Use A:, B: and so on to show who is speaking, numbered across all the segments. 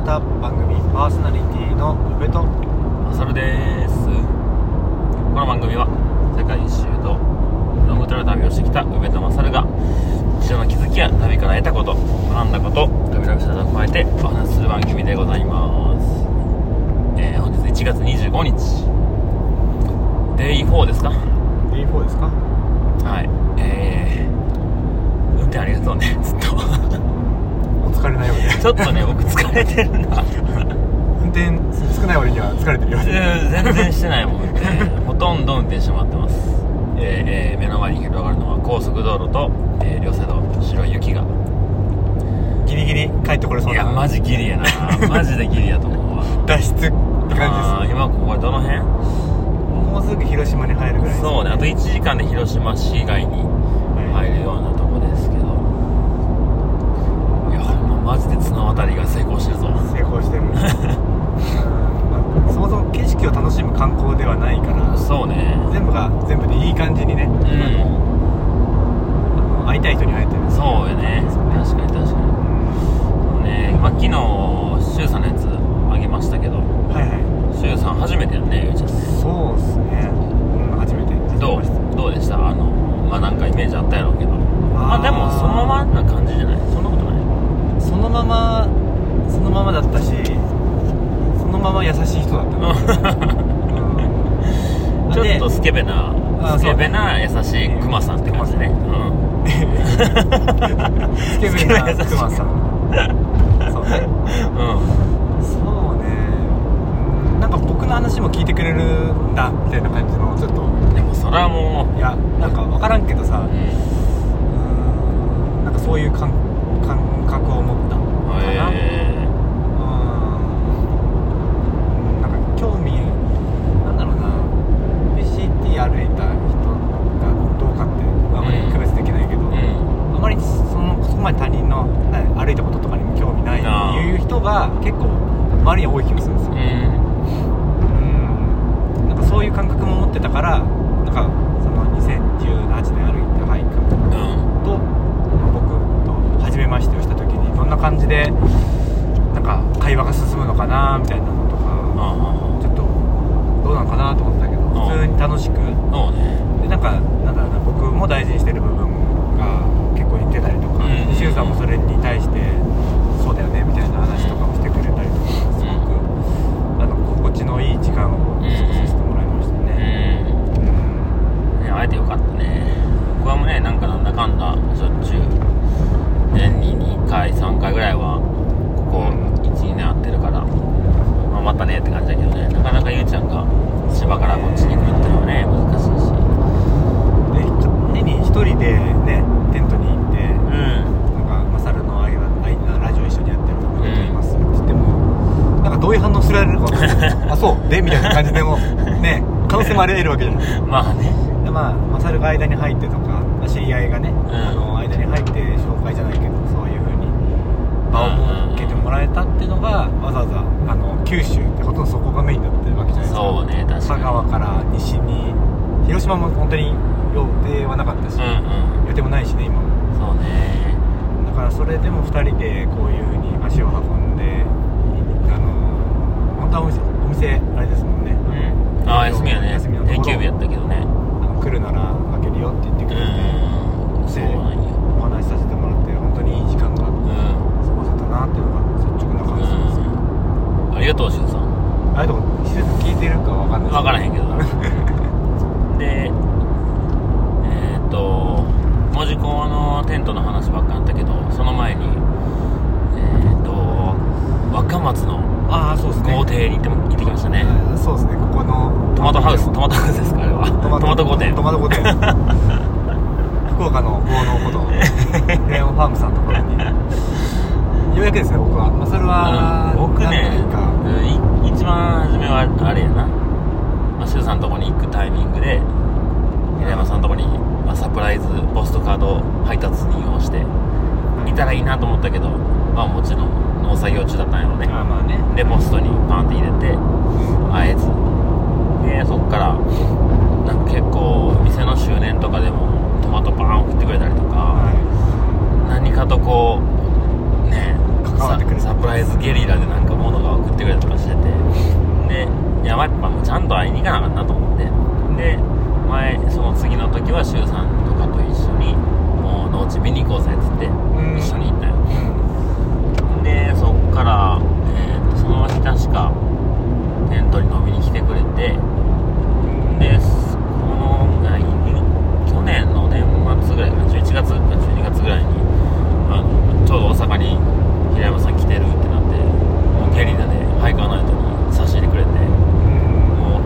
A: 方番組パーソナリティの宇部と。
B: マサルです。この番組は世界一周とロングトレール旅をしてきた宇部とマサルが一度の気づきや旅から得たこと学んだこと旅ライフスタイルを加えてお話しする番組でございます、えー本日1月25日。デイ4ですか
A: ？D4 ですか？
B: はい。えー、運転ありがとうね。ずっと。
A: お疲れなようで
B: ちょっとね僕疲れてるな。
A: 運転少ない割には疲れてるよ
B: 全然してないもん運転ほとんど運転してもらってます、えーえー目の前に広がるのは高速道路と、えー両サイド白い雪が。
A: ギリギリ帰ってこれそうな。
B: いやマジギリやな。マジでギリやと思うわ。
A: 脱出って感
B: あー今ここどの辺？
A: じですもうすぐ広島に入るぐらいです
B: そうねあと1時間で広島市街に入るようなとこですけどいやほんまマジで綱渡りが成功してるぞ。
A: 成功してる。そもそも景色を楽しむ観光ではないから
B: そうね。
A: 全部が全部でいい感じにね、
B: ん。
A: あのあの会いたい人に会えてる。
B: そうよね。確かに確かに。ね。まあ昨日周さんのやつあげましたけど。
A: はいはい。
B: 周さん初めてやんねゆうちゃん。ね
A: そうっすね、うん、初めて。
B: どうどうでした？あのまあなんかイメージあったやろうけど。まあでもそのままな感じじゃない？そんなこと
A: そのままそのままだったしそのまま優しい人だった。な、うん。
B: ちょっと
A: で
B: スケベな
A: あ
B: スケベな優しいクマさんって感じね。
A: スケベなクマさん。そうね。
B: うん。うん
A: そうね。うん。なんか僕の話も聞いてくれるんだみたいな感じのちょっと。
B: でもそれはもう。
A: いやなんか分からんけどさ。
B: うん。
A: なんかそういう感感覚を持ったのかな、
B: へ
A: うんなんか興味なんだろうな PCT 歩いた人がどうかってあまり区別できないけど、
B: えうん
A: あまりそのそこまで他人のな歩いたこととかにも興味ない
B: あー
A: いう人が結構周りに多い気がするんですよ、
B: うん
A: うん、なんかそういう感覚も持ってたからなんかその2018年歩いたハイク
B: うん
A: と、まあ僕と初めましてをした時にどんな感じでなんか会話が進むのかなみたいなのとか
B: あ
A: ちょっとどうなのかなと思ってたけど
B: あ
A: 普通に楽しく
B: あそうね
A: でなんかなんだろう大事にしてる部分が結構言ってたりとか
B: うん
A: さんもそれに対してそうだよねみたいな話とかもしてくれたりとかすごくあの心地のいい時間を過ごさせてもらいました
B: う
A: ね
B: ん。ね会えてよかったね。僕はもうねなんかなんだかんだしょっちゅう年に2回3回ぐらいはここ12年会ってるから、まあ、またねって感じだけどねなかなかゆうちゃんが千葉からこっちに来るっていうのはね難しいし
A: 一人でねテントに行って
B: うん。
A: なんかマサルの愛は愛なラジオ一緒にやってると言いますって言ってもなんかどういう反応すられるか分かんない。あそうでみたいな感じでも ね可能性もあり得るわけじゃない
B: まあね。
A: でまあマサルが間に入ってとかまあ知り合いがね、
B: うん。
A: あの間に入って紹介じゃないけどそういう風に場を設けてもらえたっていうのがわざわざあの九州ってほとんどそこがメインになってるわけじゃないですか。
B: そうね確か
A: 佐
B: に
A: 川から西に広島も本当に予定はなかったし、
B: うんうん。
A: 予定もないしね今も。
B: そうね。
A: だからそれでも2人でこういう風に足を運んであの本当はお店お店あれですもんね。
B: うん。ああ休みやね
A: 休みの
B: 定休日やったけどね。
A: あの来るなら開けるよって言ってくれて、
B: うんそうなんよ。
A: お話しさせてもらって本当にいい時間が過
B: うん。
A: ごせたなっていうのが率直な感想です、
B: うん。ありがとうしゅうさん。
A: あれでも施設聞いてるかわかんない
B: 分からへんけど でえーっと門司港のテントの話ばっかあったけどその前にえーっと若松の
A: ああそうですね。
B: 豪邸に行っても行ってきましたね。
A: そうですね。ここの
B: トマトハウストマトハウスですかあれは。トマト御殿。
A: トマト御殿。福岡の豪農ことレオンファームさんのところに。ようやくですね僕は、まあ、それは
B: うん僕ね一番初めはあれやな、まあ、シュウさんのとこに行くタイミングで平山さんのとこに、まあ、サプライズポストカード配達人をしていたらいいなと思ったけどまあもちろん農作業中だったんやろね。
A: あーまあね。
B: でポストにパンって入れて会えず。でそっからなんか結構店の周年とかでもトマトパン送ってくれたりとか、
A: は
B: 何かとこうねササプライズゲリラでなんかやばいやっぱもうちゃんと会いに行かなあかんなと思って。で前その次の時は周さんとかと一緒にもう農地見に行こうぜっつって
A: ん。
B: 一緒に行ったよ。でそっから、えーとその日確かテントに飲みに来てくれてでこの来去年の年末ぐらいかな11月か12月ぐらいにあのちょうど大阪に平山さん来てるってなってもうゲリラでハイカーナイトに差し入れてくれても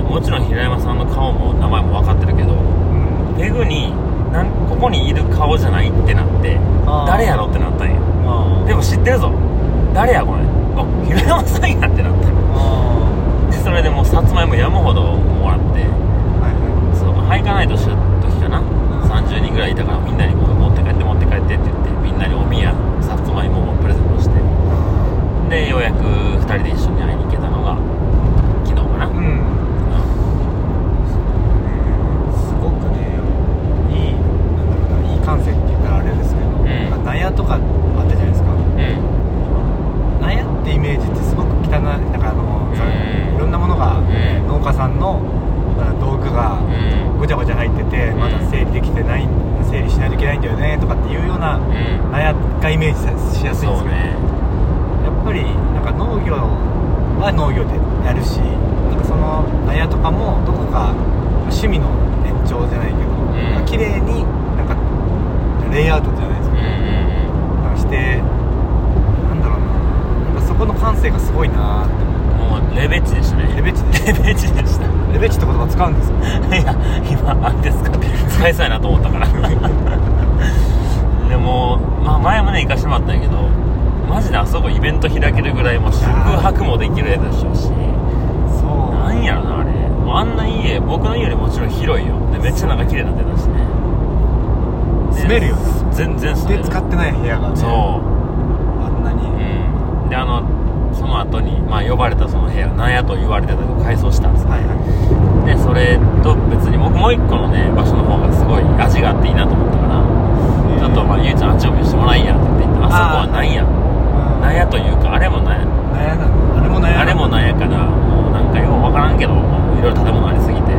B: うもちろん平山さんの顔も名前も分かってるけどペグになんここにいる顔じゃないってなって
A: あー
B: 誰やろってなったんやでも知ってるぞ誰やこれあ平山さんやってなったでそれでもうさつまいも山ほどもらってそうハイカーナイトした時かな30人ぐらいいたからみんなにこう持って帰って持って帰ってって言ってみんなにおみやさつまいもをプレゼントしてでようやく2人で一緒に会いに行けたのが昨日かな、
A: うんすごくねいいなんだろうないい感性って言ったらあれですけど、
B: ん
A: なんか納屋とかあったじゃないですか
B: うん
A: 納屋ってイメージってすごく汚いなんかあの、さ
B: うん
A: いろんなものが、
B: ん
A: 農家さんのあ道具が
B: うん
A: ごちゃごちゃ入ってて、まだ整理できてない整理しないといけないんだよねとかっていうような
B: うん
A: 納屋がイメージさしやすいんですけど、
B: ね。
A: やっぱりなんか農業は農業でやるしなんかその納屋とかもどこか趣味の延長じゃないけど、
B: ん。
A: なんか綺麗になんかレイアウトじゃないですか。
B: うんうん
A: なんかしてなんだろうななんかそこの感性がすごいな
B: もうレベチでしたね。
A: レベチで
B: レベチでした。
A: レベチって言葉使うんですよ
B: いや今あれですか？使いそうやなと思ったから でも、まあ、前もね行かしてもらったんやけどマジであそこイベント開けるぐらいもう宿泊もできるやつでしょうし。
A: そう。
B: なんやろなあれ。もうあんな家僕の家よりもちろん広いよ。でめっちゃなんか綺麗になってたしね。
A: 住めるよね。
B: 全然住める。
A: で使ってない部屋がね。
B: そう。
A: あんなに。
B: うん。であのその後にまあ呼ばれたその部屋なんやと言われてたけど改装したんですよ。
A: はいはい。
B: でそれと別に僕もう一個のね場所の方がすごい味があっていいなと思ったからちょっとまあゆうちゃんあっちも見せてもらいやって言ってあそこはなんや。なんやというかあれもなんや。
A: あれも納屋
B: あれもなんやからもうなんかようわからんけどもういろいろ建物ありすぎて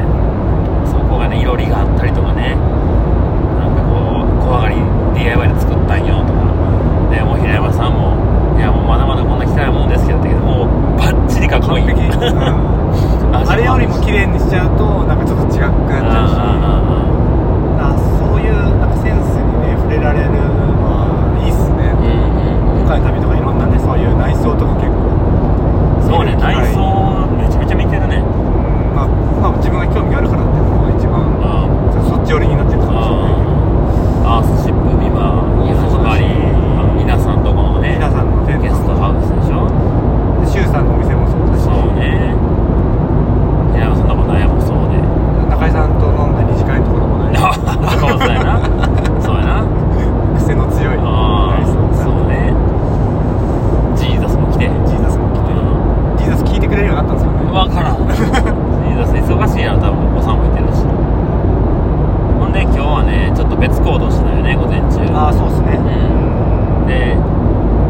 B: そこがねいろりがあったりとかね。なんかこう小上がり DIY で作ったんよとか。でもう平山さんも「いやもうまだまだこんな汚いもんですけど」ってもうバッチリかっこいい。
A: あれよりも綺麗にしちゃうとなんかちょっと違くなっちゃうし。あそういうなんかセンスにね触れられるのはいいっすね
B: うんうんうん
A: 今回の旅とかいろんなねそういう内装とか結構
B: そうね
A: 見る機会
B: 内装めちゃめちゃ見てるね
A: うんまあ、まあ自分が興味があるからっていうのが一番
B: うん
A: そっち寄りになってるかもしれないけど
B: アースシップビバー
A: そうだし
B: バリ皆さんとこのね
A: 皆さんのテント
B: ゲストハウスでしょ
A: で周さんのお店もそうだし
B: そうね平山さんのこと悩もそうで
A: 中井さんと飲んだ二次会のところもない
B: あそうやなそうやな
A: 癖の強い
B: ああ
A: 内装さ
B: そうねジーザスも来て
A: ジーザスも来てジーザス聞いてくれるようになったんですよね
B: 分からんジーザス忙しいやろ多分お子さんもいてるしほんで今日はねちょっと別行動したよね午前中
A: ああそうっすね
B: うんで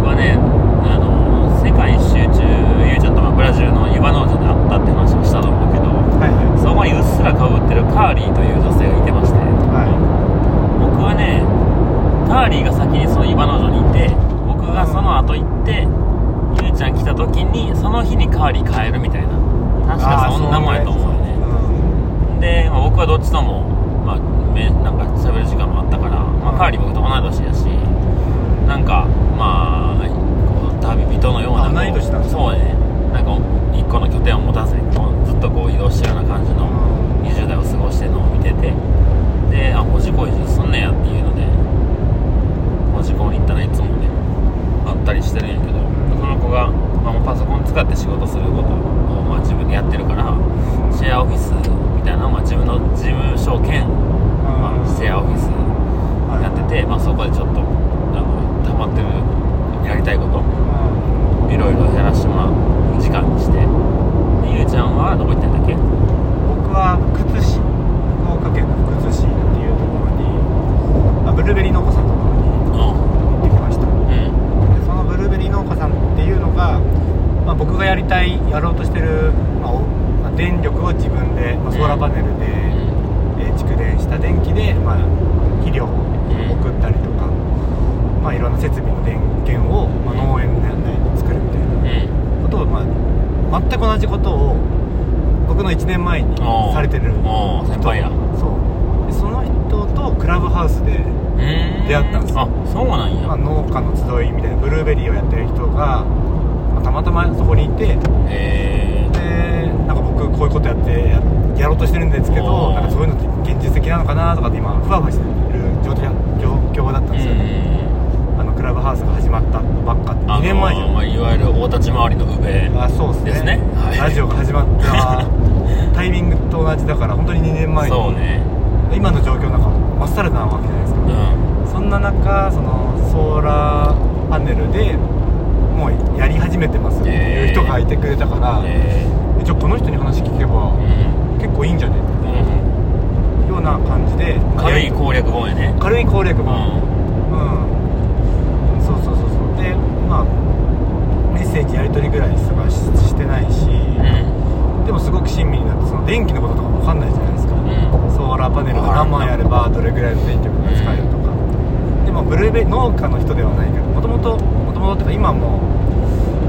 B: 僕はねあの世界一周中ゆうちゃんとまあブラジルのユバ農場で会ったって話をしたと思うけど
A: はいはい
B: そこにうっすらかぶってるカーリーという女性がいてまして
A: は
B: 僕はねカーリーが先にそのイバ農場にいて僕がその後行ってゆうちゃん来た時にその日にカーリー変えるみたいな。確かそんなもんやと思うよね。で、まあ、僕はどっちとも、まあ、めなんか喋る時間もあったから、まあ、カーリー僕と同い年やしなんかまあ旅人のような
A: 同い年なんです
B: そうね。なんか一個の拠点を持たずにずっとこう移動してるような感じの20代を過ごしてるのを見ててであ文字工事すんねやっていうので文字工に行ったらいつもね会ったりしてるんやけどその子が、まあ、パソコン使って仕事することを、まあ、自分でやってるからシェアオフィスみたいなのを、まあ、自分の事務所兼、まあ、シェアオフィスやってて、まあ、そこでちょっとあの溜まってるやりたいこといろいろやらせてもらう時間にしてでゆうちゃんはどこ行ってんだっけ
A: 僕は福津市福岡県の福津市っていうところにあブルーベリー農家さんのところに
B: う
A: 行ってきました
B: んうん
A: でそのブルーベリー農家さんっていうのが、まあ、僕がやりたいやろうとしてる、まあ電力を自分で、まあ、ソーラーパネルで、えー蓄電した電気で、まあ、肥料を送ったりとか、まあ、いろんな設備の電源を、まあ、農園内に作るみたいな
B: うん。
A: ことを、まあ、全く同じことを僕の1年前にされてる
B: おー先輩や。
A: そう。でその人とクラブハウスで、
B: うん
A: 出会ったんですよ。
B: あそうなんや、
A: まあ、農家の集いみたいなブルーベリーをやってる人が、まあたまたまそこにいて
B: へえ
A: でなんか僕こういうことやってややろうとしてるんですけどなんかそういうのって現実的なのかなとかって今ふわふわしてる状況状況だったんですよ、あのクラブハウスが始まったばっかって2年前じゃん、
B: まあ、いわゆる大立ち回りの宇部
A: あそうですね。
B: ね。はい。
A: ラジオが始まったタイミングと同じだから本当に2年前に
B: そうね。
A: 今の状況なんかまっさらなわけじゃないですか。
B: うん。
A: そんな中そのソーラーパネルでもうやり始めてますっていう人がいてくれたから、
B: え。
A: えじゃあこの人に話聞けば結構いいんじゃね？
B: うん。
A: っていうような感じで
B: 軽い攻略本やね。
A: 軽い攻略
B: う
A: 本うん、そうそうそうそう。でまあメッセージやり取りぐらいしかししてないし、
B: うん
A: でもすごく親身になってその電気のこととかも分かんないじゃないですか、
B: うん。
A: ソーラーパネルが何枚あればどれぐらいの電力が使えるとか、でもブルーベ農家の人ではないからもともともともとっていうか今も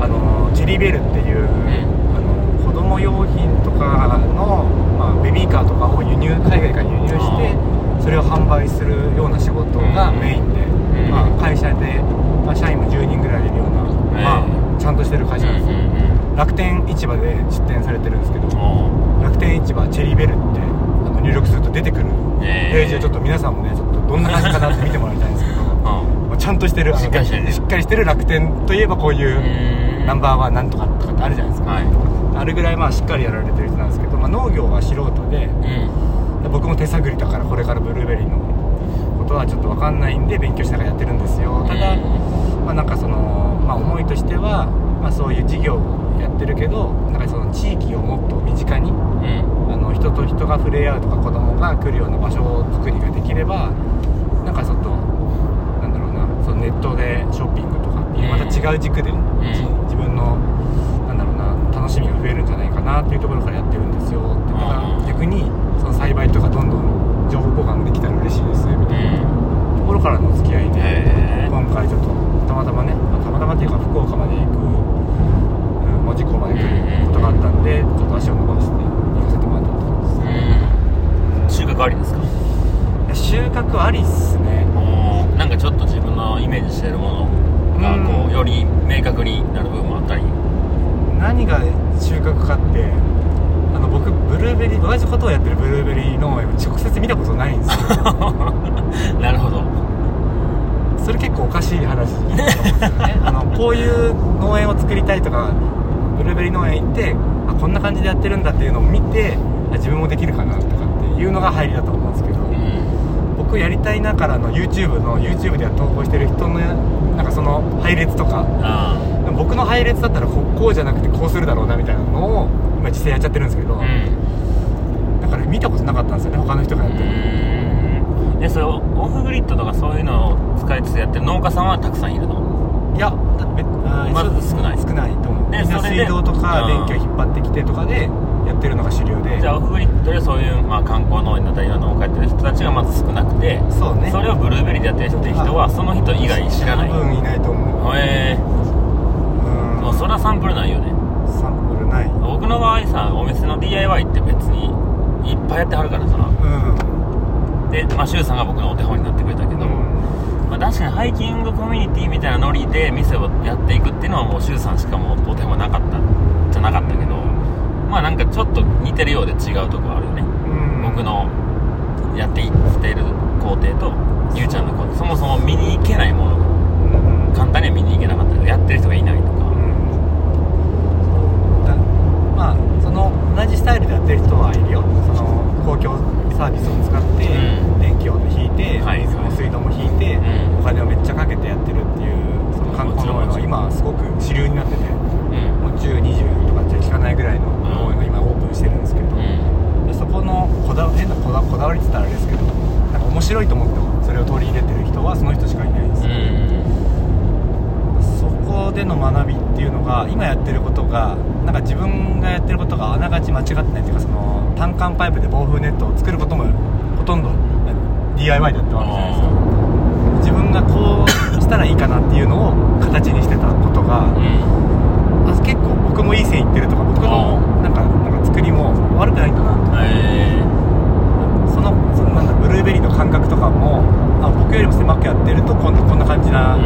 A: あのチェリーベルっていう、あの子供用品とかの、まあ、ベビーカーとかを輸入海外から輸入してそれを販売するような仕事がメインで、
B: ん。
A: まあ、会社で、まあ、社員も10人ぐらいいるような、まあ、ちゃんとしてる会社なんですよ、楽天市場で出店されてるんですけど楽天市場チェリーベルってあの入力すると出てくる
B: えー
A: ページをちょっと皆さんもねちょっとどんな感じかなって見てもらいたいんですけど まあちゃんとしてるあの
B: しっかりしてる
A: しっかりしてる楽天といえばこういうナンバーワンなんとかとかってあるじゃないですか、
B: はい。
A: あるぐらいまあしっかりやられてる人なんですけど、まあ、農業は素人で
B: うん。
A: で僕も手探りだからこれからブルーベリーのことはちょっと分かんないんで勉強しながらやってるんですよ。ただ、まあ、なんかその、まあ、思いとしては、まあ、そういう事業をやってるけどなんかその地域をもっと身近に
B: うん。
A: あの人と人が触れ合うとか子供が来るような場所作りができればなんかちょっとなんだろうなそのネットでショッピングとかっていうまた違う軸で、自分のなんだろうな楽しみが増えるんじゃないかなっていうところからやってるんですよって。だから
B: うん。
A: 逆にその栽培とかどんどん情報交換できたら嬉しいですみたいなところからの付き合いで、今回ちょっとたまたまね、まあたまたまっていうか福岡まで行く、うん、門司港まで来ることがあったんで、ちょっと足を伸ばして行かせてもらったって感じです
B: うん。収穫ありですか？
A: 収穫ありっすね。
B: なんかちょっと自分のイメージしてるものがこ
A: う
B: より明確になる部分もあったり。
A: 何が収穫かってあの僕ブルーベリー同じことをやってるブルーベリー農園を直接見たことないんですよ。
B: なるほど。
A: それ結構おかしい話ですよね。あのこういう農園を作りたいとかブルーベリー農園行ってあこんな感じでやってるんだっていうのを見てあ自分もできるかなとかっていうのが入りだと思うんですけど
B: うん。
A: 僕やりたいなからの YouTube の YouTube では投稿してる人のなんかその配列とか僕の配列だったらこうこうじゃなくてこうするだろうなみたいなのを今実際やっちゃってるんですけど、
B: あうん。
A: だから見たことなかったんですよね他の人がやってる
B: うん。でそれオフグリッドとかそういうのを使いつつやってる農家さんはたくさんいるの？
A: いやだべあー
B: まず
A: そう
B: 少ない。
A: 少ないと思う、
B: でそれで。
A: 水道とか
B: うん
A: 電気を引っ張ってきてとかでやってるのが主流で。
B: じゃあオフグリッドでそういう、まあ、観光農園だったり農家やってる人たちがまず少なくて
A: そうね。
B: それをブルーベリーでやってる人って人はその人以外知らない。
A: 多分いないと思う。
B: へえ。
A: うん。
B: もうそれはサンプルないよね。
A: サンプルない。
B: 僕の場合さお店の DIY って別にいっぱいやってはるからさ。
A: うん。
B: で、まあ、周さんが僕のお手本になってくれたけど、まあ、確かにハイキングコミュニティみたいなノリで店をやっていくっていうのはもう周さんしかもうお手本なかったじゃなかったけどまあなんかちょっと似てるようで違うとこあるよね。
A: うん。
B: 僕のやっていっている工程とゆうちゃんの工程。そもそも見に行けないもの。
A: うん。
B: 簡単には見に行けなかったけどやってる人がいないとか。
A: だまあその同じスタイルでやってる人はいるよ。その公共サービスを使って。
B: うん
A: 電気を引いて、
B: はい。
A: 水も水道も引いて、
B: うん。
A: お金をめっちゃかけてやってるっていうその観光農園は今すごく主流になってて
B: うん。
A: もう1020とかじゃ効かないぐらいの農園が今オープンしてるんですけど、
B: うん。
A: でそこのこだ変なこだこだわりって言ったらあれですけどなんか面白いと思ってもそれを取り入れてる人はその人しかいないです、
B: うん
A: そこでの学びってっていうのが今やってることがなんか自分がやってることがあながち間違ってないっていうかその単管パイプで防風ネットを作ることもほとんど DIY でやってるわけじゃないですか。自分がこうしたらいいかなっていうのを形にしてたことが
B: うん。
A: あ結構僕もいい線いってるとか僕のなんかなんか作りも悪くないんだなとか
B: え
A: そのそのなんだブルーベリーの感覚とかもあ僕よりも狭くやってるとこんなこんな感じな、
B: うん。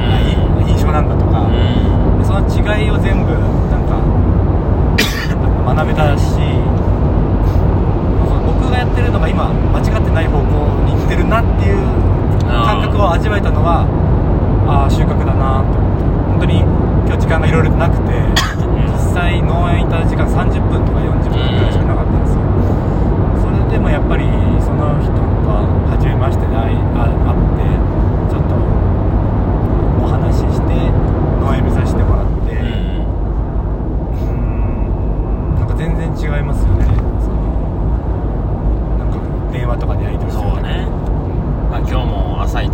A: い印象なんだとか、
B: ーうん。
A: でその違いを全部 なんか学べたし僕がやってるのが今間違ってない方向に行ってるなっていう感覚を味わえたのはああ収穫だなと思って。本当に今日時間がいろいろなくて 実際農園いた時間30分とか40分ぐらいしかなかったんですよ。それでもやっぱりその人と初めましてで会いあ会ってちょっとお話しして農園見させてもらって、
B: うん
A: うーんなんか全然違いますよねそのなんか電話とかでやり取りするだけで
B: そうねあ今日も朝一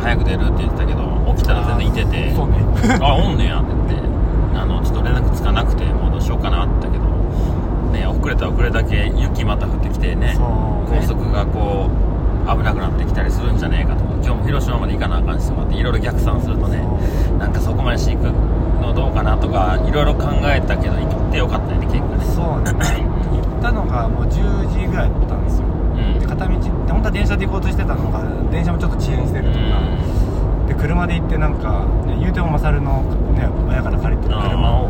B: 早く出るって言ってたけど起きたら全然いてて
A: そうね
B: あおんねやって言ってあのちょっと連絡つかなくてもうどうしようかなって言ったけどね遅れたら遅れだけ雪また降ってきてね
A: そうね
B: 高速がこう危なくなってきたりするんじゃねえかとか今日も広島まで行かなあかんしとかっていろいろ逆算するとねなんかそこまでしていくのどうかなとかいろいろ考えたけど行ってよかったよね結果ね
A: そうね行ったのがもう10時ぐらいだったんですよ
B: うん
A: で片道って本当は電車で行こうとしてたのが電車もちょっと遅延してるとか、で車で行ってなんか、ね、言うても勝の、ね、親から借りてる車を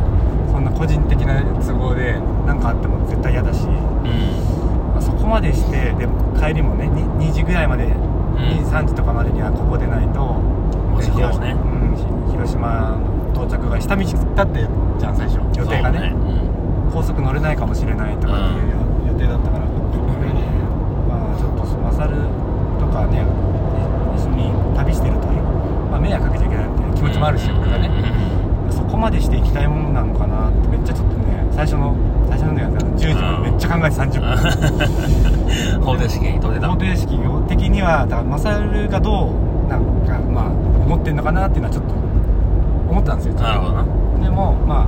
A: そんな個人的な都合で何かあっても絶対嫌だし、
B: うん
A: まあそこまでしてで帰りもね 2, 2時ぐらいまで、2時3時とかまでにはここ出ないと
B: もし
A: 広
B: ね
A: う広島の到着が下道だってじゃん最初予定がね
B: そう
A: 高速乗れないかもしれないとかっていう予定だったから、まあちょっとマサルとかね一緒に旅してるという、まあ、迷惑かけちゃいけないっていう気持ちもあるし、
B: うん
A: 僕がね、そこまでしていきたいものなのかなってめっちゃちょっとね最初の最初のね10時までめっちゃ考えて30分。
B: 方程式に取れた。
A: 方程式的にはだからマサルがどうなんかまあ思ってんのかなっていうのはちょっと思ったんですよ。
B: なるほどな。
A: でもまあ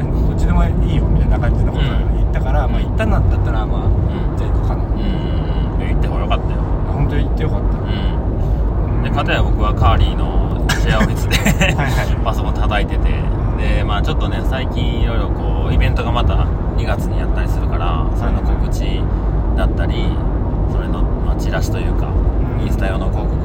A: えどっちでもいいよみたいな感じのことを言ったから、
B: うん。
A: まあ行ったんだったらまあ、
B: ん。
A: じゃあ行こうかな、
B: うん。行ってほらよかったよ。
A: 本当に行ってよかった、
B: うん。で片や僕はカーリーのシェアオフィスで
A: はいはい。
B: パソコン叩いててでまあちょっとね最近いろいろこうイベントがまた2月にやったりするからそれの告知だったりそれの、まあ、チラシというか
A: うん。
B: インスタ用の広告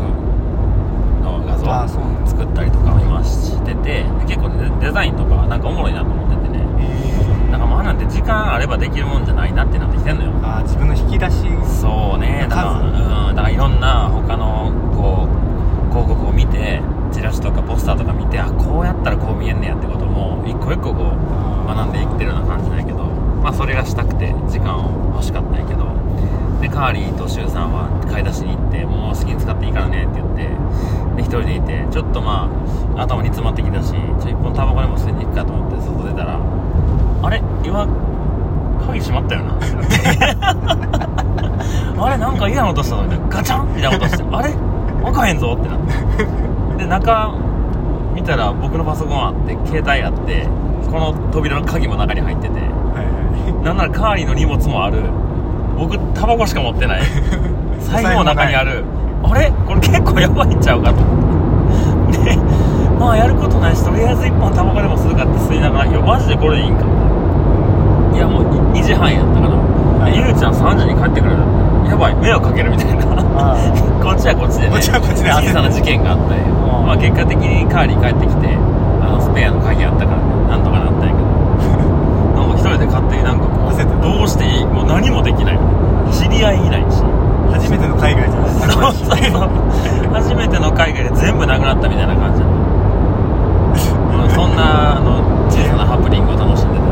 B: の画像
A: あそうなんだ。
B: 作ったりとかを今しててで結構ねデザインとかなんかおもろいなと思っててね。
A: え
B: だからまあなんて時間あればできるもんじゃないなってなってきてんのよ。
A: ー、あー自分の引き出し
B: そうね。だから
A: 数
B: うん。だからいろんな他のこう広告を見てチラシとかポスターとか見てあこうやったらこう見えんねやってことも一個一個こう学んでいってるような感じなんやけどまあそれがしたくて時間を欲しかったんやけど。でカーリーとシュウさんは買い出しに行ってもう好きに使っていいからねって言ってで一人でいてちょっとまあ頭に詰まってきたしちょ一本タバコでも吸いに行くかと思って外出たらあれ今鍵閉まったよな。あれなんか嫌な音したのみたいなガチャンみたいな音してあれ開かへんぞってなってで中見たら僕のパソコンあって携帯あってこの扉の鍵も中に入ってて
A: はいは
B: なんならカーリーの荷物もある。僕タバコしか持ってない。財布も中にある。あれ？これ結構やばいんちゃうかと。でまあやることないしとりあえず1本タバコでもするかって吸いながらいやマジでこれでいいんかいやもう2時半やったから、
A: はい
B: ゆうちゃん3時に帰ってくるやばい迷惑かけるみたいな。
A: あ
B: こっちはこっちでね
A: こっちはこっちで。
B: 小さな事件があったんよ
A: うん。
B: まあ結果的にカーリー帰ってきてあのスペアの鍵あったからね。なんとかなったんやけど。なんか一人で勝手になんかこうどうしていいもう何もできない。知り合いいないし。
A: い初めての海外じゃない
B: そうそうそう。初めての海外で全部なくなったみたいな感じなのうんそんなあの小さなハプニングを
A: 楽しんで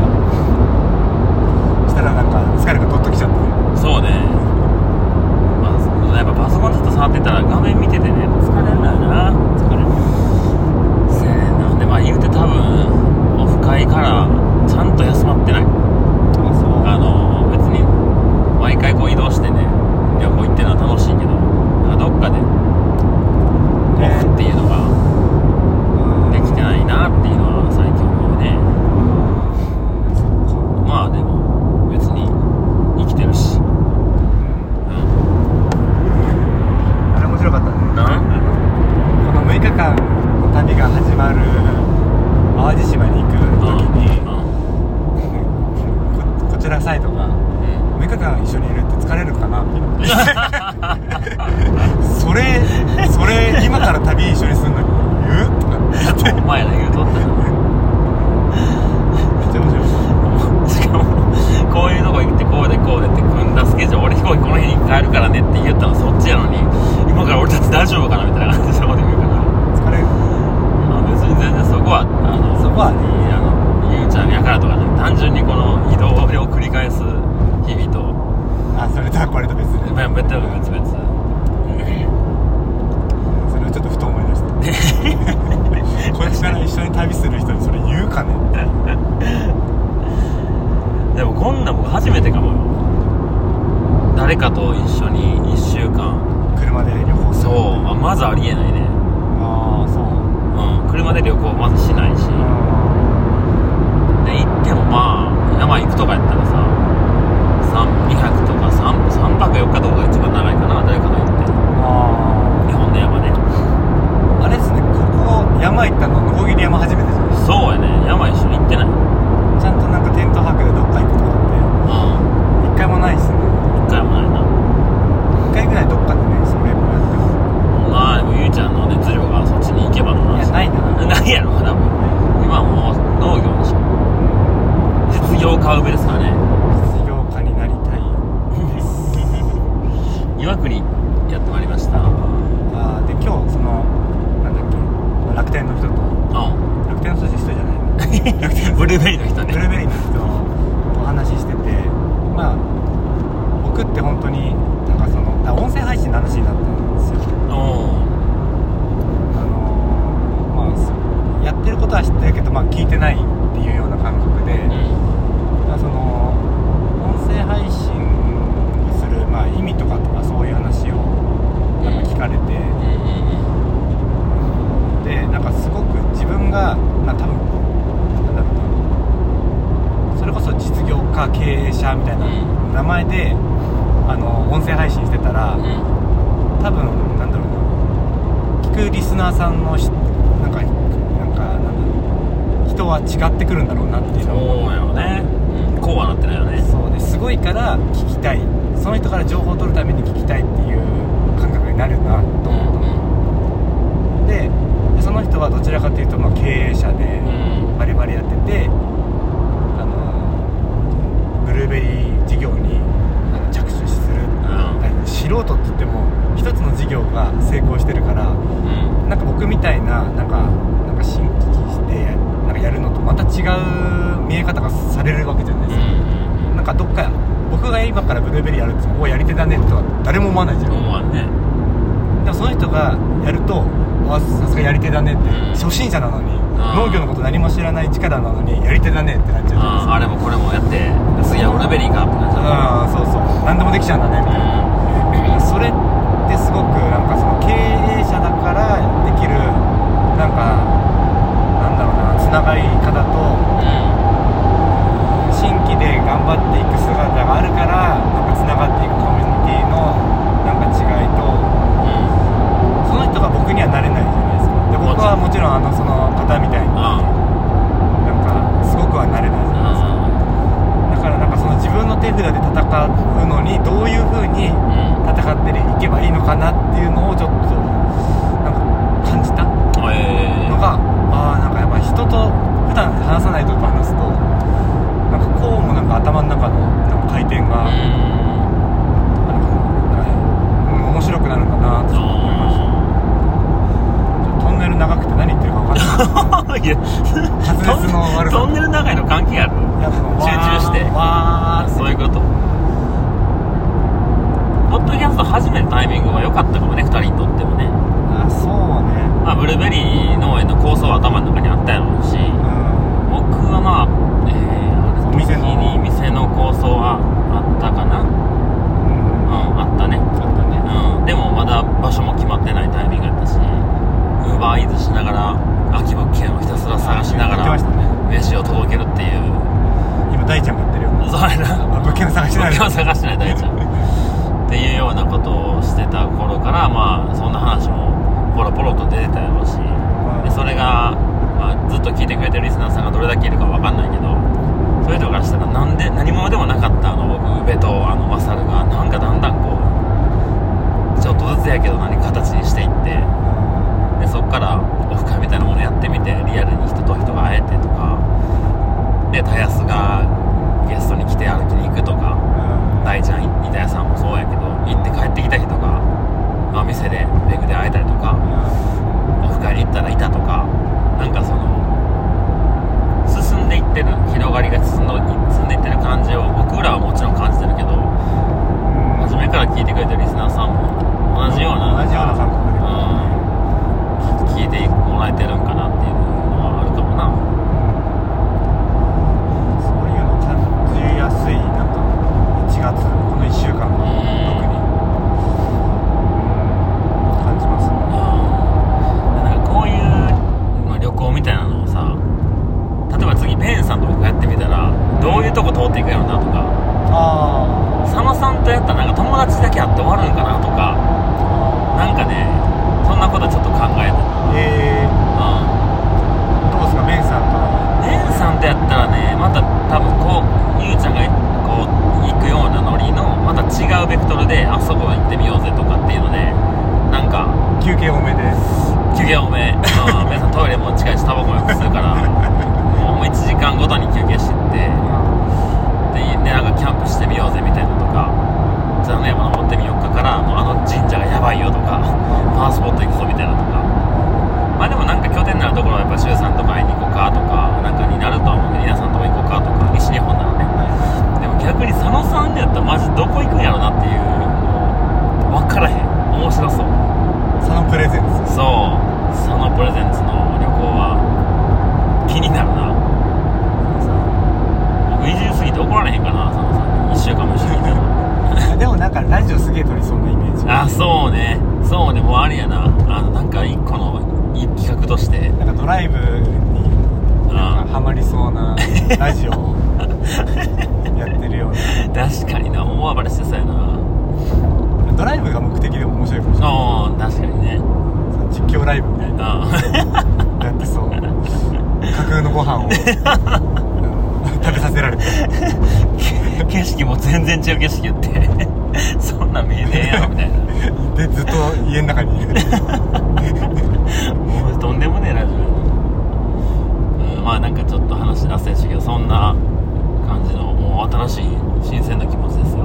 A: ことは知ってるけど、まあ、聞いてないっていうような感覚で、
B: うん、
A: かその音声配信にする、まあ、意味とかとかそういう話をなんか聞かれて、
B: うん、
A: でなんかすごく自分が、まあ、多分なんだろうな。それこそ実業家経営者みたいな名前で、うん、あの音声配信してたら、多分なんだろうな。聞くリスナーさんの人人は違ってくるんだろうなっていうのを
B: そうね、うん、こうはなってないよね。
A: そうです。ごいから聞きたい。その人から情報を取るために聞きたいっていう感覚になるなと思う、うん、でその人はどちらかというとま経営者でバリバリやってて、うん、あのブルーベリー事業に着手する、う
B: ん、
A: 素人って言っても一つの事業が成功してるから、
B: うん、
A: なんか僕みたいななんかなんやるのとまた違う見え方がされるわけじゃないですか、うん、なんかどっか僕が今からブルーベリーやるってもおやり手だねとは誰も思わないじゃん。
B: 思わんね。
A: でもその人がやるとあさすがやり手だねって、初心者なのに農業のこと何も知らない力なのにやり手だねってなっちゃうじゃないですか
B: あれもこれもやって次はブルーベリーかってなっちゃ
A: うああそうそう何でもできちゃうんだねみたいなはもちろんあのそからまあそんな話も
B: ポロポロと出てたやろうし、でそれが、
A: まあ、
B: ずっと聞いてくれてるリスナーさんがどれだけいるか分かんないけどそういう人からしたらなんで何者でもなかったあの僕宇部とあのマサルがなんかだんだんこうちょっとずつやけど何か形にしていってでそっからオフ会みたいなものやってみてリアルに人と人が会えてとかでたやすがゲストに来て歩きに行くとか大ちゃん板谷さんもそうやけど行って帰ってきた人がまあ、店でペグで会えたりとかオフ会に行ったらいたとかなんかその進んでいってる広がりが進んで進んでいってる感じを僕らはもちろん感じてるけど初めから聞いてくれてるリスナーさんも同じような
A: 同じような感覚で
B: うん、聞いてもらえてるんかなっていうのはあるかもな
A: そういうの感じやすいなんか1月この1週間は特にうん感じますね
B: なんかこういう、まあ、旅行みたいなのをさ例えば次ペンさんと僕やってみたらどういうとこ通っていくやろなとか
A: あ
B: 佐野さんとやったらなんか友達だけ会って終わるんかなとかなんかねそんなことちょっと考えて
A: あえー、
B: う
A: どうですかベンさんとは
B: んペンさんとやったらねまた多分こうゆうちゃんがこう行くようなノリのまた違うベクトルであそこ行ってみようぜとかっていうのでなんか
A: 休憩多めで
B: 休憩多め、うん、皆さんトイレも近いしタバコもよく吸うからもう1時間ごとに休憩してってででなんかキャンプしてみようぜみたいなとか座の山登ってみようかからもうあの神社がやばいよとかパワースポット行くぞみたいなとか。まあでもなんか拠点になるところはやっぱ周さんとか会いに行こうかとかなんかになるとは思うけど皆さんとこ行こうかとか西日本なのね。でも逆に佐野さんでやったらマジどこ行くんやろなっていうもう分からへん。面白そう。
A: そのプレゼンツ
B: そう。佐野プレゼンツの旅行は気になるな。僕移住すぎて怒られへんかな佐野さん。に1週間も一緒にいたら
A: でもなんかラジオすげえ撮りそうなイメージ。
B: あそうね。そうね。もうあれやな。あのなんか一個のい企画として。
A: なんかドライブになんかハマりそうなラジオをやってるよう
B: 確かにな。大暴れしてそうやな
A: なドライブが目的でも面白いかもしれない。
B: ああ確かにね。
A: 実況ライブみたいな。
B: うん
A: やってそう。架空のご飯を、うん。食べさせられて。
B: 景色も全然違う景色言って。そんなん見えねえやろみたいな。
A: でずっと家の中にいる。
B: もうとんでもねえラジオうんまあなんかちょっと話脱線したけどそんな感じのもう新しい新鮮な気持ちですよ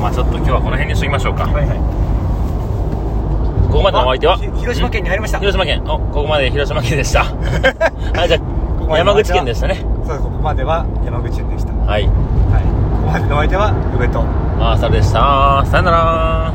B: まあちょっと今日はこの辺にしときましょうか。
A: はいはい。
B: ここまでのお相手は？
A: 広島県に入りました。
B: 広島県。おここまで広島県でした。はいじゃあ山口県でしたね。
A: そうここまでは山口県でした。はい。
B: はい。
A: ここまでのお相手は宇部と。
B: マーサルでした。さよなら